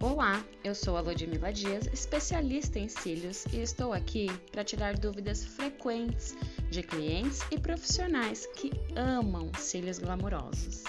Olá, eu sou a Ludmila Dias, especialista em cílios, e estou aqui para tirar dúvidas frequentes de clientes e profissionais que amam cílios glamourosos.